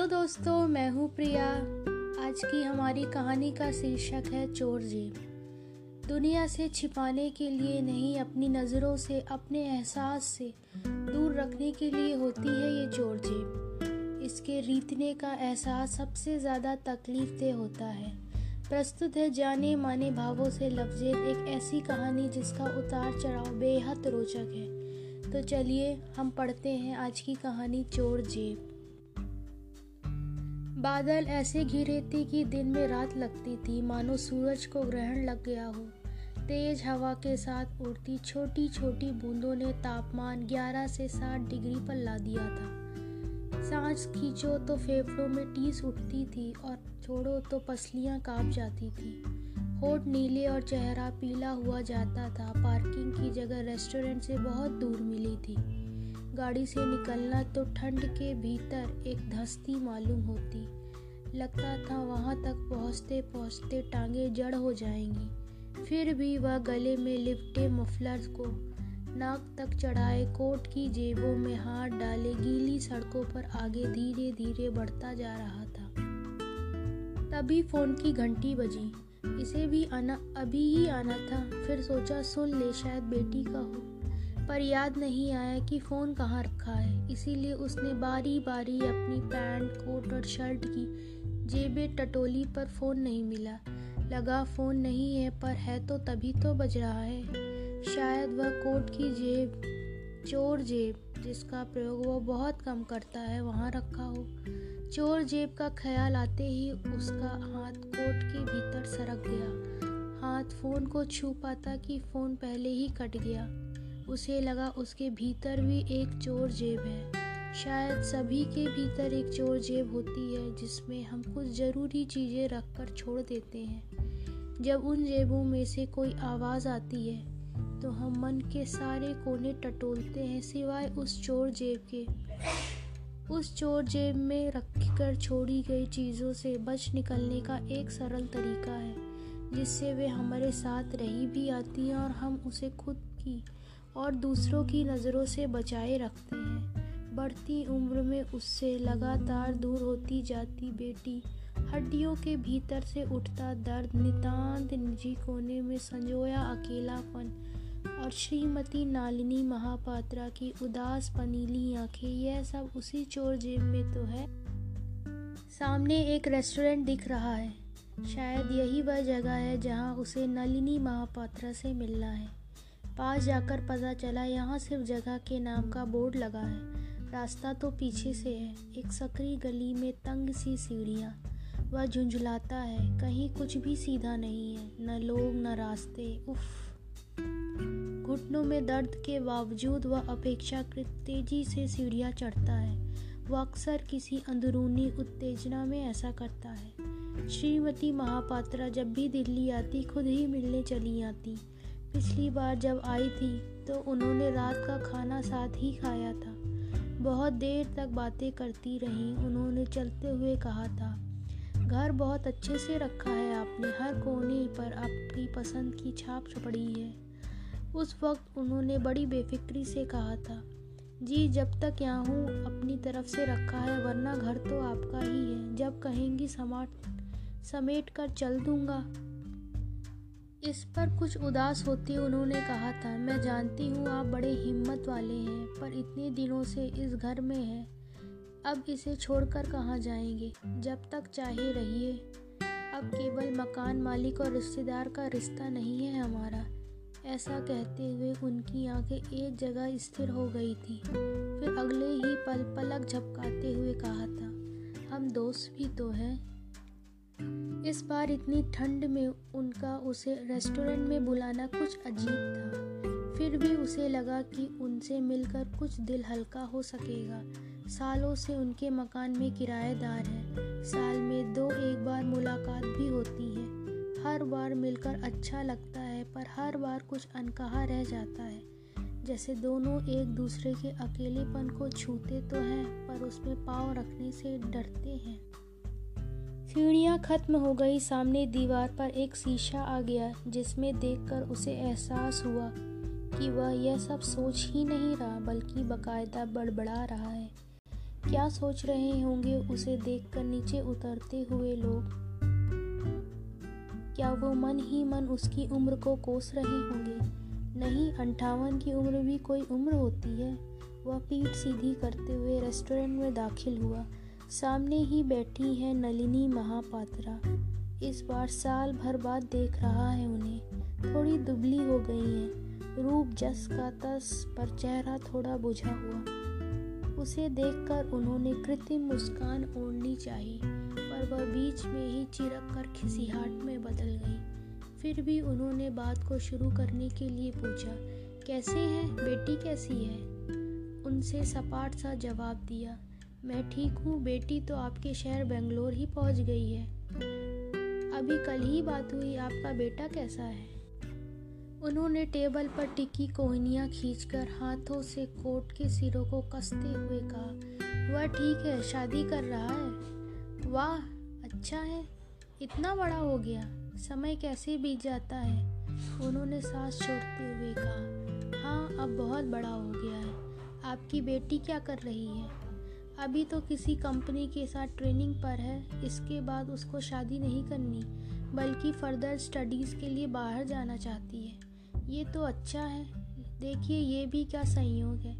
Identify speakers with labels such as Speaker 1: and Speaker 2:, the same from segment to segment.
Speaker 1: Hello दोस्तों, मैं हूँ प्रिया। आज की हमारी कहानी का शीर्षक है चोर जेब। दुनिया से छिपाने के लिए नहीं, अपनी नज़रों से, अपने एहसास से दूर रखने के लिए होती है ये चोर जेब। इसके रीतने का एहसास सबसे ज़्यादा तकलीफ़ दे होता है। प्रस्तुत है जाने माने भावों से लफ्जेद एक ऐसी कहानी जिसका उतार चढ़ाव बेहद रोचक है। तो चलिए, हम पढ़ते हैं आज की कहानी चोर जेब। बादल ऐसे घिरे थे कि दिन में रात लगती थी। मानो सूरज को ग्रहण लग गया हो। तेज हवा के साथ उड़ती छोटी छोटी बूंदों ने तापमान 11 से 60 डिग्री पर ला दिया था। सांस खींचो तो फेफड़ों में टीस उठती थी और छोड़ो तो पसलियाँ काँप जाती थी। होठ नीले और चेहरा पीला हुआ जाता था। पार्किंग की जगह रेस्टोरेंट से बहुत दूर मिली थी। गाड़ी से निकलना तो ठंड के भीतर एक धस्ती मालूम होती। लगता था वहाँ तक पहुँचते पहुँचते टांगे जड़ हो जाएँगी। फिर भी वह गले में लिपटे मफलर को नाक तक चढ़ाए, कोट की जेबों में हाथ डाले, गीली सड़कों पर आगे धीरे धीरे बढ़ता जा रहा था। तभी फ़ोन की घंटी बजी। इसे भी आना, अभी ही आना था। फिर सोचा, सुन ले, शायद बेटी का हो। पर याद नहीं आया कि फ़ोन कहाँ रखा है। इसीलिए उसने बारी बारी अपनी पैंट, कोट और शर्ट की जेबें टटोली पर फ़ोन नहीं मिला। लगा, फ़ोन नहीं है, पर है तो तभी तो बज रहा है। शायद वह कोट की जेब, चोर जेब, जिसका प्रयोग वह बहुत कम करता है, वहाँ रखा हो। चोर जेब का ख्याल आते ही उसका हाथ कोट के भीतर सरक गया। हाथ फ़ोन को छू पाता कि फ़ोन पहले ही कट गया। उसे लगा उसके भीतर भी एक चोर जेब है। शायद सभी के भीतर एक चोर जेब होती है, जिसमें हम कुछ ज़रूरी चीज़ें रख कर छोड़ देते हैं। जब उन जेबों में से कोई आवाज़ आती है तो हम मन के सारे कोने टटोलते हैं सिवाय उस चोर जेब के। उस चोर जेब में रख कर छोड़ी गई चीज़ों से बच निकलने का एक सरल तरीका है, जिससे वे हमारे साथ रही भी आती हैं और हम उसे खुद की और दूसरों की नज़रों से बचाए रखते हैं। बढ़ती उम्र में उससे लगातार दूर होती जाती बेटी। हड्डियों के भीतर से उठता दर्द नितांत निजी कोने में संजोया अकेलापन। और श्रीमती नालिनी महापात्रा की उदास पनीली आँखें, यह सब उसी चोर जेब में तो है। सामने एक रेस्टोरेंट दिख रहा है। शायद यही वह जगह है जहाँ उसे नलिनी महापात्रा से मिलना है। पास जाकर पता चला, यहाँ सिर्फ़ जगह के नाम का बोर्ड लगा है। रास्ता तो पीछे से है। एक सकरी गली में तंग सी सीढ़ियाँ। वह झुंझुलाता है। कहीं कुछ भी सीधा नहीं है। न लोग, न रास्ते। उफ। घुटनों में दर्द के बावजूद वह अपेक्षाकृत तेज़ी से सीढ़ियाँ चढ़ता है। वह अक्सर किसी अंदरूनी उत्तेजना में ऐसा करता है। श्रीमती महापात्रा जब भी दिल्ली आती, खुद ही मिलने चली आती। पिछली बार जब आई थी तो उन्होंने रात का खाना साथ ही खाया था। बहुत देर तक बातें करती रहीं, उन्होंने चलते हुए कहा था, घर बहुत अच्छे से रखा है आपने, हर कोने पर आपकी पसंद की छाप पड़ी है। उस वक्त उन्होंने बड़ी बेफिक्री से कहा था, जी, जब तक यहाँ हूँ, अपनी तरफ़ से रखा है, वरना घर तो आपका ही है। जब कहेंगी समाट समेट कर चल दूँगा। इस पर कुछ उदास होते उन्होंने कहा था, मैं जानती हूँ आप बड़े हिम्मत वाले हैं, पर इतने दिनों से इस घर में है। अब इसे छोड़कर कहाँ जाएँगे? जब तक चाहे रहिए। अब केवल मकान मालिक और रिश्तेदार का रिश्ता नहीं है हमारा। ऐसा कहते हुए उनकी आँखें एक जगह स्थिर हो गई थी। फिर अगले ही पल पलक झपकाते हुए कहा था, हम दोस्त भी तो हैं। इस बार इतनी ठंड में उनका उसे रेस्टोरेंट में बुलाना कुछ अजीब था। फिर भी उसे लगा कि उनसे मिलकर कुछ दिल हल्का हो सकेगा। सालों से उनके मकान में किराएदार है। साल में दो एक बार मुलाकात भी होती है। हर बार मिलकर अच्छा लगता है, पर हर बार कुछ अनकहा रह जाता है। जैसे दोनों एक दूसरे के अकेलेपन को छूते तो हैं, पर उसमें पाँव रखने से डरते हैं। सीढ़ियाँ खत्म हो गई। सामने दीवार पर एक शीशा आ गया, जिसमें देखकर उसे एहसास हुआ कि वह यह सब सोच ही नहीं रहा, बल्कि बकायदा बड़बड़ा रहा है। क्या सोच रहे होंगे उसे देखकर नीचे उतरते हुए लोग? क्या वो मन ही मन उसकी उम्र को कोस रहे होंगे? नहीं, अंठावन की उम्र भी कोई उम्र होती है। वह पीठ सीधी करते हुए रेस्टोरेंट में दाखिल हुआ। सामने ही बैठी है नलिनी महापात्रा। इस बार साल भर बाद देख रहा है उन्हें। थोड़ी दुबली हो गई है। रूप जस का तस पर चेहरा थोड़ा बुझा हुआ। उसे देखकर उन्होंने कृत्रिम मुस्कान ओढ़नी चाहिए, पर वह बीच में ही चिरक कर खिसिहाट में बदल गई। फिर भी उन्होंने बात को शुरू करने के लिए पूछा, कैसे हैं? बेटी कैसी है? उनसे सपाट सा जवाब दिया मैं ठीक हूँ, बेटी तो आपके शहर बेंगलोर ही पहुँच गई है। अभी कल ही बात हुई, आपका बेटा कैसा है? उन्होंने टेबल पर टिकी कोहनियाँ खींचकर हाथों से कोट के सिरों को कसते हुए कहा, वह ठीक है, शादी कर रहा है? वाह अच्छा है। इतना बड़ा हो गया। समय कैसे बीत जाता है? उन्होंने सांस छोड़ते हुए कहा हाँ अब बहुत बड़ा हो गया है। आपकी बेटी क्या कर रही है? अभी तो किसी कंपनी के साथ ट्रेनिंग पर है। इसके बाद उसको शादी नहीं करनी, बल्कि फर्दर स्टडीज़ के लिए बाहर जाना चाहती है। ये तो अच्छा है। देखिए, ये भी क्या संयोग है।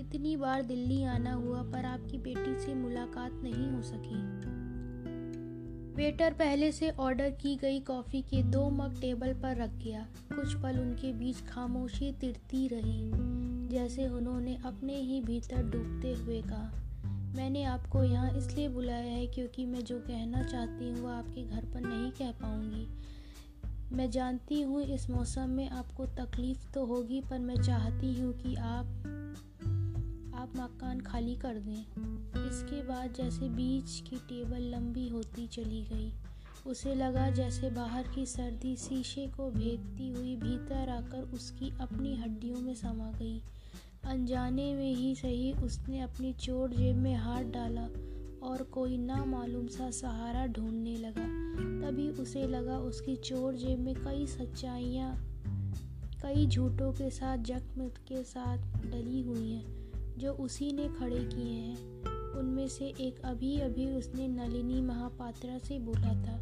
Speaker 1: इतनी बार दिल्ली आना हुआ, पर आपकी बेटी से मुलाकात नहीं हो सकी। वेटर पहले से ऑर्डर की गई कॉफ़ी के दो मग टेबल पर रख गया। कुछ पल उनके बीच खामोशी तिरती रही, जैसे उन्होंने अपने ही भीतर डूबते हुए कहा। मैंने आपको यहाँ इसलिए बुलाया है क्योंकि मैं जो कहना चाहती हूँ वह आपके घर पर नहीं कह पाऊँगी। मैं जानती हूँ इस मौसम में आपको तकलीफ़ तो होगी, पर मैं चाहती हूँ कि आप आप मकान खाली कर दें। इसके बाद जैसे बीच की टेबल लंबी होती चली गई। उसे लगा जैसे बाहर की सर्दी शीशे को भेदती हुई भीतर आकर उसकी अपनी हड्डियों में समा गई। अनजाने में ही सही उसने अपनी चोट जेब में हाथ डाला और कोई ना मालूम सा सहारा ढूँढने लगा। तभी उसे लगा उसकी चोर जेब में कई सच्चाइयाँ, कई झूठों के साथ, जख्म के साथ डली हुई हैं, जो उसी ने खड़े किए हैं। उनमें से एक अभी अभी उसने नलिनी महापात्रा से बोला था।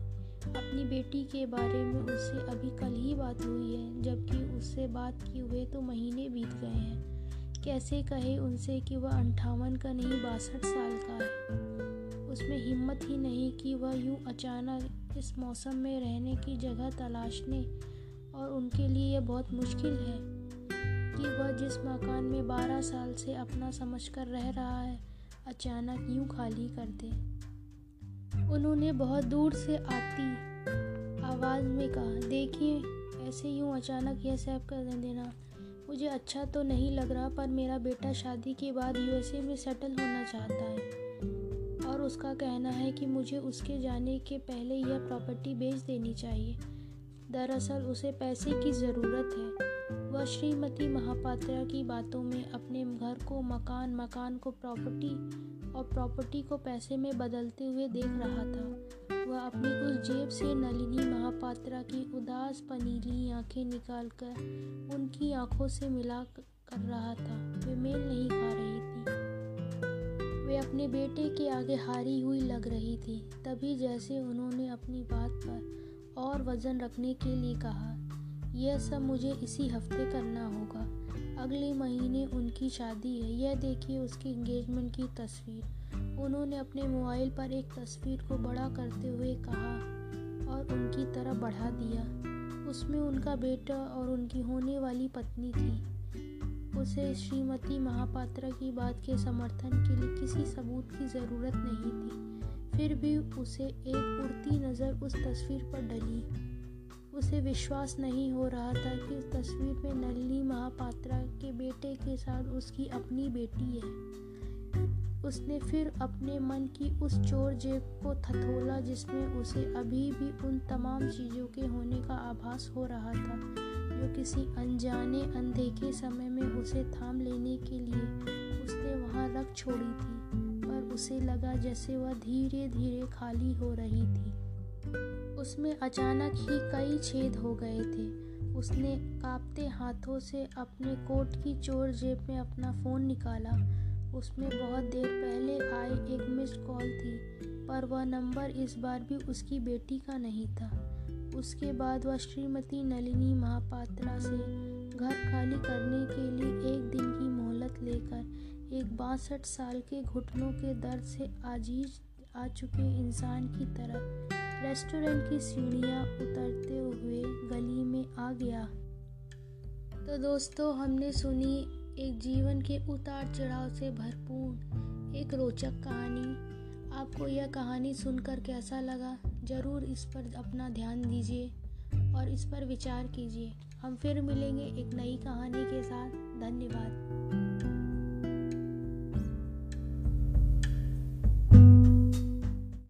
Speaker 1: अपनी बेटी के बारे में उससे अभी कल ही बात हुई है, जबकि उससे बात किए हुए तो महीने बीत गए हैं। कैसे कहे उनसे कि वह अंठावन का नहीं, बासठ साल का है। उसमें हिम्मत ही नहीं कि वह यूँ अचानक इस मौसम में रहने की जगह तलाशने और उनके लिए यह बहुत मुश्किल है कि वह जिस मकान में बारह साल से अपना समझकर रह रहा है, अचानक यूँ खाली कर दे। उन्होंने बहुत दूर से आती आवाज़ में कहा, देखिए, ऐसे यूँ अचानक यह सैप कर देना। मुझे अच्छा तो नहीं लग रहा, पर मेरा बेटा शादी के बाद यूएसए में सेटल होना चाहता है। और उसका कहना है कि मुझे उसके जाने के पहले यह प्रॉपर्टी बेच देनी चाहिए। दरअसल उसे पैसे की ज़रूरत है। वह श्रीमती महापात्रा की बातों में अपने घर को, मकान मकान को प्रॉपर्टी और प्रॉपर्टी को पैसे में बदलते हुए देख रहा था। वह अपनी उस जेब से नलिनी महापात्रा की उदास पनीली आँखें निकालकर उनकी आँखों से मिला कर रहा था। वे मेल नहीं खा रही थी। वे अपने बेटे के आगे हारी हुई लग रही थी। तभी जैसे उन्होंने अपनी बात पर और वज़न रखने के लिए कहा, यह सब मुझे इसी हफ़्ते करना होगा। अगले महीने उनकी शादी है। यह देखिए उसकी इंगेजमेंट की तस्वीर। उन्होंने अपने मोबाइल पर एक तस्वीर को बड़ा करते हुए कहा और उनकी तरफ़ बढ़ा दिया। उसमें उनका बेटा और उनकी होने वाली पत्नी थी। उसे श्रीमती महापात्रा की बात के समर्थन के लिए किसी सबूत की ज़रूरत नहीं थी। फिर भी उसे एक उड़ती नज़र उस तस्वीर पर डली। उसे विश्वास नहीं हो रहा था कि उस तस्वीर में नलिनी महापात्रा के बेटे के साथ उसकी अपनी बेटी है। उसने फिर अपने मन की उस चोर जेब को थथोला जिसमें उसे अभी भी उन तमाम चीज़ों के होने का आभास हो रहा था, जो किसी अनजाने अनदेखे समय में उसे थाम लेने के लिए उसने वहाँ रख छोड़ी थी, पर उसे लगा जैसे वह धीरे धीरे खाली हो रही थी। उसमें अचानक ही कई छेद हो गए थे। उसने कांपते हाथों से अपने कोट की चोर जेब में अपना फ़ोन निकाला। उसमें बहुत देर पहले आई एक मिस्ड कॉल थी, पर वह नंबर इस बार भी उसकी बेटी का नहीं था। उसके बाद वह श्रीमती नलिनी महापात्रा से घर खाली करने के लिए एक दिन की मोहलत लेकर एक बासठ साल के घुटनों के दर्द से आजीज आ चुके इंसान की तरह रेस्टोरेंट की सीढ़ियाँ उतरते हुए गली में आ गया। तो दोस्तों, हमने सुनी एक जीवन के उतार चढ़ाव से भरपूर एक रोचक कहानी। आपको यह कहानी सुनकर कैसा लगा, ज़रूर इस पर अपना ध्यान दीजिए और इस पर विचार कीजिए। हम फिर मिलेंगे एक नई कहानी के साथ। धन्यवाद।